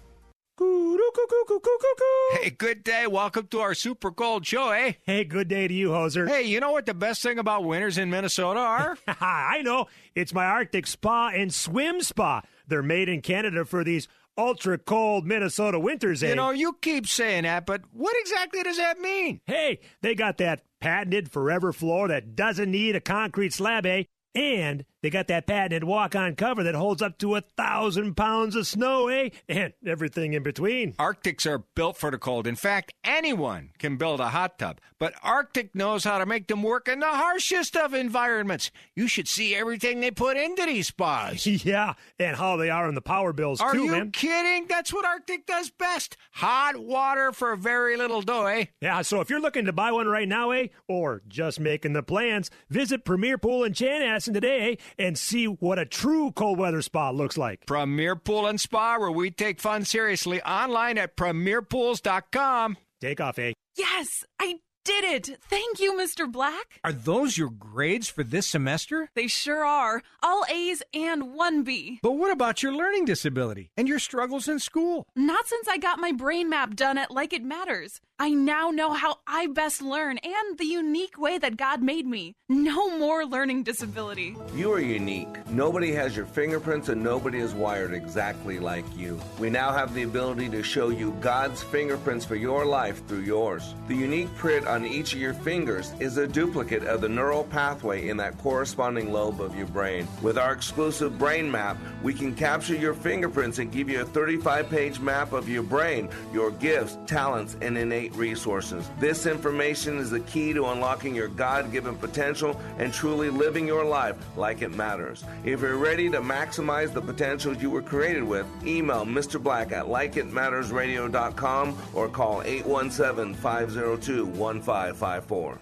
R: Hey, good day. Welcome to our super cold show, eh?
N: Hey, good day to you, Hoser.
R: Hey, you know what the best thing about winters in Minnesota are?
N: I know. It's my Arctic Spa and Swim Spa. They're made in Canada for these ultra cold Minnesota winters, eh?
R: You know, you keep saying that, but what exactly does that mean?
N: Hey, they got that patented forever floor that doesn't need a concrete slab, eh? And they got that patented walk on cover that holds up to a thousand pounds of snow, eh? And everything in between.
R: Arctics are built for the cold. In fact, anyone can build a hot tub, but Arctic knows how to make them work in the harshest of environments. You should see everything they put into these spas.
N: yeah, and how they are in the power bills,
R: Are
N: too,
R: you
N: man.
R: kidding? That's what Arctic does best. Hot water for very little dough, eh?
N: Yeah, so if you're looking to buy one right now, eh, or just making the plans, visit Premier Pool in Chanhassen today, eh, and see what a true cold weather spa looks like.
R: Premier Pool and Spa, where we take fun seriously, online at premierpools.com.
N: Take off, eh?
L: Yes, I did it. Thank you, Mr. Black.
N: Are those your grades for this semester?
L: They sure are. All A's and one B.
N: But what about your learning disability and your struggles in school?
L: Not since I got my brain map done at Like It Matters. I now know how I best learn and the unique way that God made me. No more learning disability.
B: You are unique. Nobody has your fingerprints and nobody is wired exactly like you. We now have the ability to show you God's fingerprints for your life through yours. The unique print on each of your fingers is a duplicate of the neural pathway in that corresponding lobe of your brain. With our exclusive brain map, we can capture your fingerprints and give you a 35 page map of your brain, your gifts, talents, and innate resources. This information is the key to unlocking your God given potential and truly living your life like it matters. If you're ready to maximize the potential you were created with, email Mr. Black at likeitmattersradio.com or call 817 502 1554.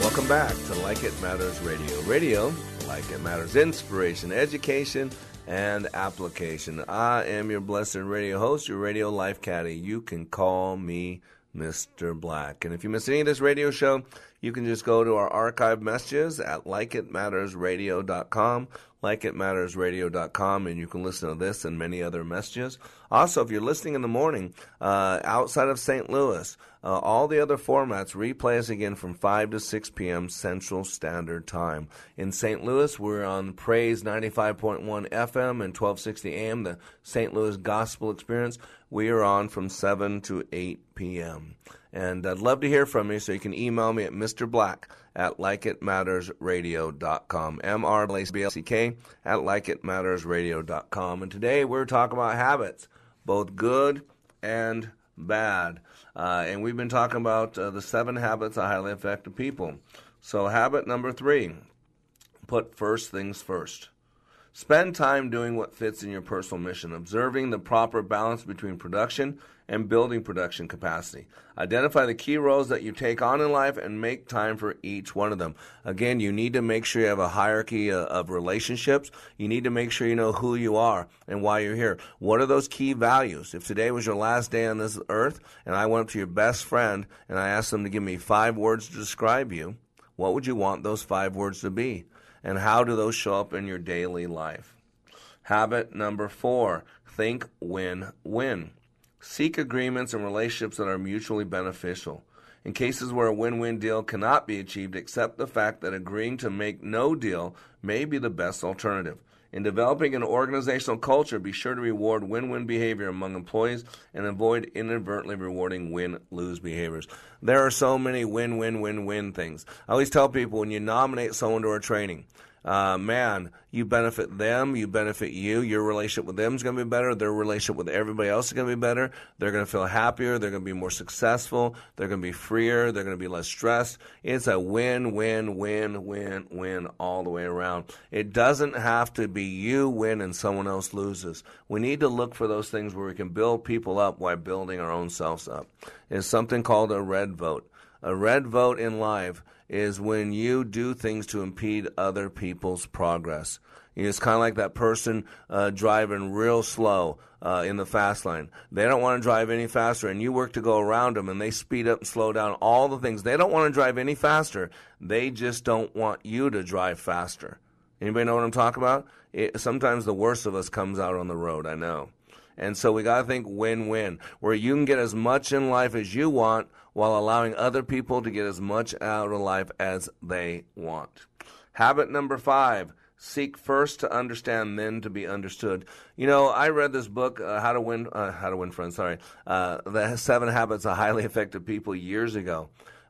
B: Welcome back to Like It Matters Radio. Radio, like it matters, inspiration, education, and application. I am your blessed radio host, your radio life caddy. You can call me Mr. Black. And if you miss any of this radio show, you can just go to our archive messages at likeitmattersradio.com, likeitmattersradio.com, and you can listen to this and many other messages. Also, if you're listening in the morning uh, outside of St. Louis, uh, all the other formats replay us again from 5 to 6 p.m. Central Standard Time. In St. Louis, we're on Praise 95.1 FM and 1260 AM, the St. Louis Gospel Experience. We are on from 7 to 8 p.m. And I'd love to hear from you, so you can email me at Mr. Black at likeitmattersradio.com. M-R-B-L-C-K at likeitmattersradio.com. And today we're talking about habits, both good and bad. Uh, and we've been talking about uh, the seven habits of highly effective people. So, habit number three put first things first. Spend time doing what fits in your personal mission, observing the proper balance between production and building production capacity. Identify the key roles that you take on in life and make time for each one of them. Again, you need to make sure you have a hierarchy uh, of relationships. You need to make sure you know who you are and why you're here. What are those key values? If today was your last day on this earth and I went up to your best friend and I asked them to give me five words to describe you, what would you want those five words to be? And how do those show up in your daily life? Habit number four think win win. Seek agreements and relationships that are mutually beneficial. In cases where a win win deal cannot be achieved, accept the fact that agreeing to make no deal may be the best alternative. In developing an organizational culture, be sure to reward win win behavior among employees and avoid inadvertently rewarding win lose behaviors. There are so many win win win win things. I always tell people when you nominate someone to a training, uh, man, you benefit them, you benefit you. Your relationship with them is going to be better. Their relationship with everybody else is going to be better. They're going to feel happier. They're going to be more successful. They're going to be freer. They're going to be less stressed. It's a win, win, win, win, win all the way around. It doesn't have to be you win and someone else loses. We need to look for those things where we can build people up while building our own selves up. It's something called a red vote. A red vote in life is when you do things to impede other people's progress. You know, it's kind of like that person uh, driving real slow uh, in the fast lane. They don't want to drive any faster, and you work to go around them, and they speed up and slow down. All the things they don't want to drive any faster. They just don't want you to drive faster. Anybody know what I'm talking about? It, sometimes the worst of us comes out on the road. I know. And so we got to think win win, where you can get as much in life as you want while allowing other people to get as much out of life as they want. Habit number five seek first to understand, then to be understood. You know, I read this book, uh, How to Win, uh, How to Win Friends. Sorry, uh, the Seven Habits of Highly Effective People years ago.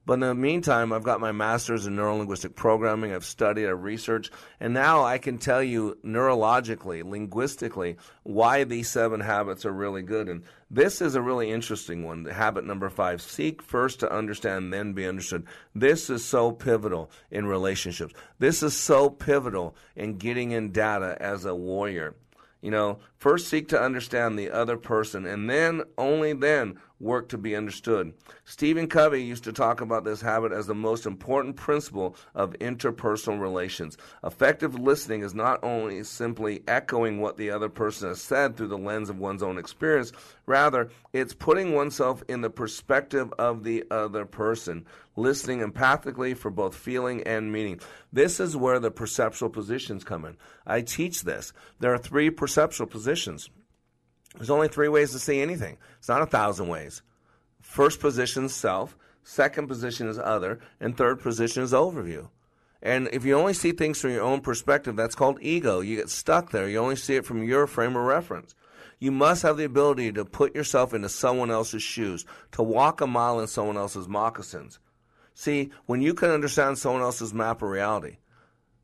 B: But in the meantime, I've got my master's in neurolinguistic programming. I've studied, I've researched, and now I can tell you neurologically, linguistically, why these seven habits are really good. And this is a really interesting one. Habit number five seek first to understand, then be understood. This is so pivotal in relationships. This is so pivotal in getting in data as a warrior. You know, first seek to understand the other person, and then, only then, work to be understood. Stephen Covey used to talk about this habit as the most important principle of interpersonal relations. Effective listening is not only simply echoing what the other person has said through the lens of one's own experience, rather, it's putting oneself in the perspective of the other person, listening empathically for both feeling and meaning. This is where the perceptual positions come in. I teach this. There are three perceptual positions. There's only three ways to see anything. It's not a thousand ways. First position is self, second position is other, and third position is overview. And if you only see things from your own perspective, that's called ego. You get stuck there. You only see it from your frame of reference. You must have the ability to put yourself into someone else's shoes, to walk a mile in someone else's moccasins. See, when you can understand someone else's map of reality,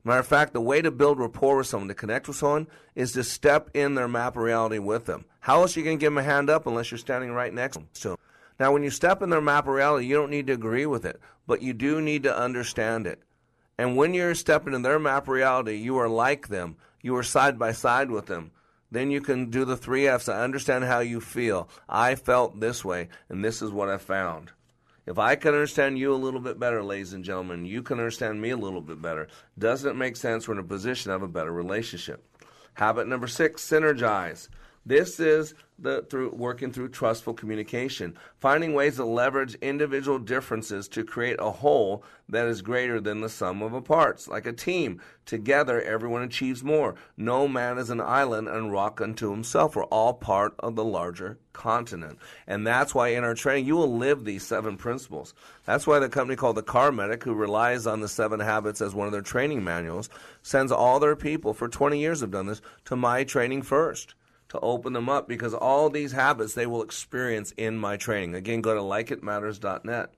B: matter of fact, the way to build rapport with someone, to connect with someone, is to step in their map of reality with them. How else are you going to give them a hand up unless you're standing right next to them? Now, when you step in their map of reality, you don't need to agree with it, but you do need to understand it. And when you're stepping in their map of reality, you are like them. You are side by side with them. Then you can do the three F's. I understand how you feel. I felt this way, and this is what I found. If I can understand you a little bit better, ladies and gentlemen, you can understand me a little bit better. Doesn't it make sense we're in a position have a better relationship? Habit number six, synergize. This is the through working through trustful communication, finding ways to leverage individual differences to create a whole that is greater than the sum of the parts. Like a team, together everyone achieves more. No man is an island and rock unto himself. We're all part of the larger continent. And that's why in our training you will live these seven principles. That's why the company called the Car Medic, who relies on the seven habits as one of their training manuals, sends all their people for 20 years have done this to my training first to open them up because all these habits they will experience in my training. Again, go to likeitmatters.net.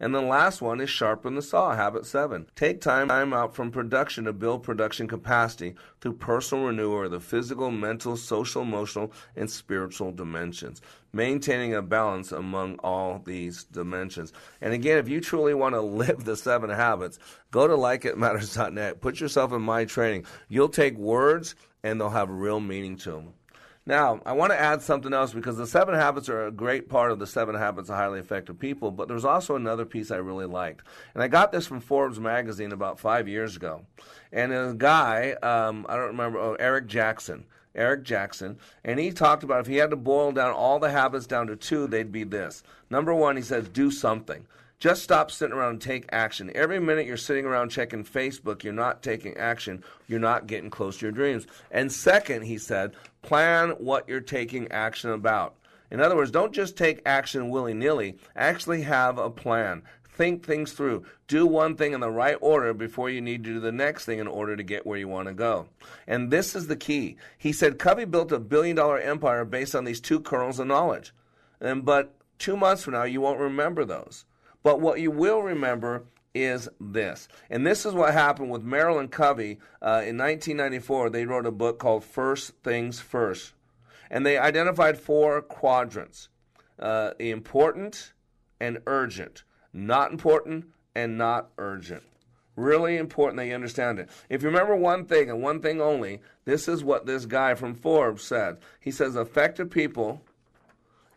B: And the last one is sharpen the saw, habit seven. Take time out from production to build production capacity through personal renewal of the physical, mental, social, emotional, and spiritual dimensions. Maintaining a balance among all these dimensions. And again, if you truly want to live the seven habits, go to likeitmatters.net. Put yourself in my training. You'll take words and they'll have real meaning to them. Now, I want to add something else because the seven habits are a great part of the seven habits of highly effective people, but there's also another piece I really liked. And I got this from Forbes magazine about five years ago. And a guy, um, I don't remember, oh, Eric Jackson. Eric Jackson, and he talked about if he had to boil down all the habits down to two, they'd be this. Number one, he says, do something. Just stop sitting around and take action. Every minute you're sitting around checking Facebook, you're not taking action. You're not getting close to your dreams. And second, he said, plan what you're taking action about. In other words, don't just take action willy nilly, actually have a plan. Think things through. Do one thing in the right order before you need to do the next thing in order to get where you want to go. And this is the key. He said Covey built a billion dollar empire based on these two kernels of knowledge. And, but two months from now, you won't remember those. But what you will remember is this. And this is what happened with Marilyn Covey uh, in 1994. They wrote a book called First Things First. And they identified four quadrants uh, important and urgent, not important and not urgent. Really important that you understand it. If you remember one thing and one thing only, this is what this guy from Forbes said. He says effective people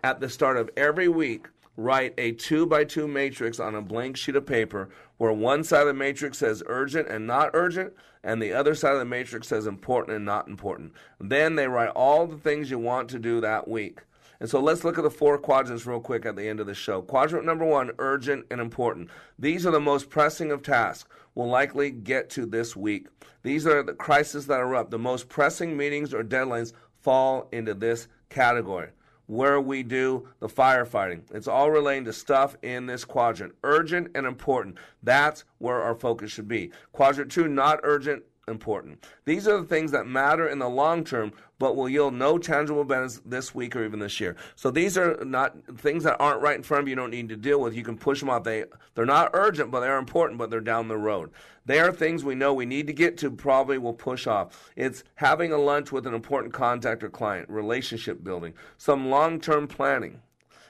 B: at the start of every week write a two by two matrix on a blank sheet of paper where one side of the matrix says urgent and not urgent, and the other side of the matrix says important and not important. Then they write all the things you want to do that week. And so let's look at the four quadrants real quick at the end of the show. Quadrant number one, urgent and important. These are the most pressing of tasks we'll likely get to this week. These are the crises that erupt. The most pressing meetings or deadlines fall into this category where we do the firefighting. It's all relating to stuff in this quadrant. Urgent and important. That's where our focus should be. Quadrant two, not urgent, important. These are the things that matter in the long term, but will yield no tangible benefits this week or even this year. So these are not things that aren't right in front of you. You don't need to deal with. You can push them off. They they're not urgent, but they're important. But they're down the road. They are things we know we need to get to. Probably will push off. It's having a lunch with an important contact or client, relationship building, some long term planning.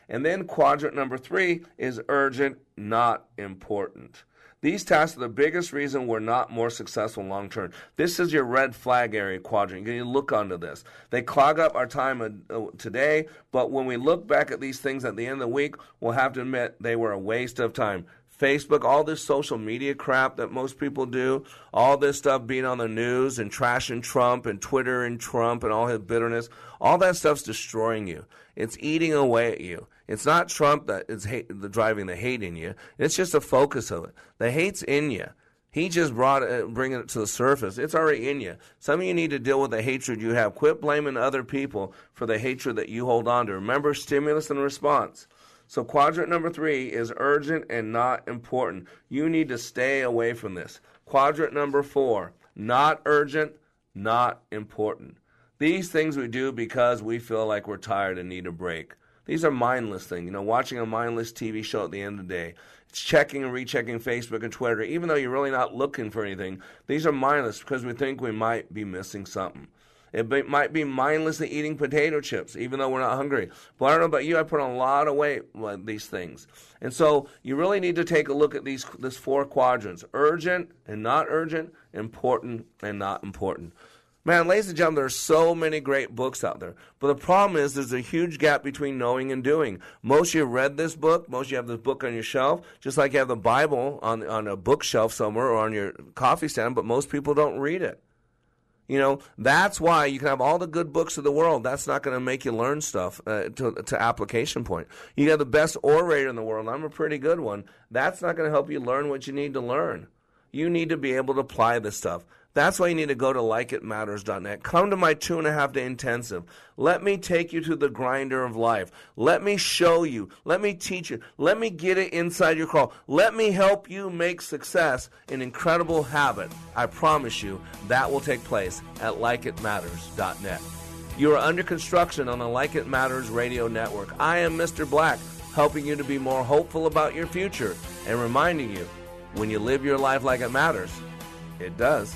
B: And then quadrant number three is urgent, not important. These tasks are the biggest reason we're not more successful long term. This is your red flag area quadrant. You need to look onto this. They clog up our time uh, today, but when we look back at these things at the end of the week, we'll have to admit they were a waste of time. Facebook, all this social media crap that most people do, all this stuff being on the news and trashing Trump and Twitter and Trump and all his bitterness, all that stuff's destroying you. It's eating away at you. It's not Trump that is hate, the, driving the hate in you. It's just a focus of it. The hate's in you. He just brought it, bringing it to the surface. It's already in you. Some of you need to deal with the hatred you have. Quit blaming other people for the hatred that you hold on to. Remember stimulus and response. So quadrant number three is urgent and not important. You need to stay away from this. Quadrant number four, not urgent, not important. These things we do because we feel like we're tired and need a break. These are mindless things. You know, watching a mindless TV show at the end of the day. It's checking and rechecking Facebook and Twitter, even though you're really not looking for anything. These are mindless because we think we might be missing something. It be, might be mindlessly eating potato chips, even though we're not hungry. But I don't know about you, I put on a lot of weight with these things. And so you really need to take a look at these this four quadrants urgent and not urgent, important and not important. Man, ladies and gentlemen, there are so many great books out there. But the problem is there's a huge gap between knowing and doing. Most of you have read this book. Most of you have this book on your shelf, just like you have the Bible on, on a bookshelf somewhere or on your coffee stand, but most people don't read it. You know, that's why you can have all the good books of the world. That's not going to make you learn stuff uh, to, to application point. You have the best orator in the world. I'm a pretty good one. That's not going to help you learn what you need to learn. You need to be able to apply this stuff. That's why you need to go to likeitmatters.net. Come to my two and a half day intensive. Let me take you to the grinder of life. Let me show you. Let me teach you. Let me get it inside your crawl. Let me help you make success an incredible habit. I promise you that will take place at likeitmatters.net. You are under construction on the Like It Matters radio network. I am Mr. Black, helping you to be more hopeful about your future and reminding you when you live your life like it matters, it does.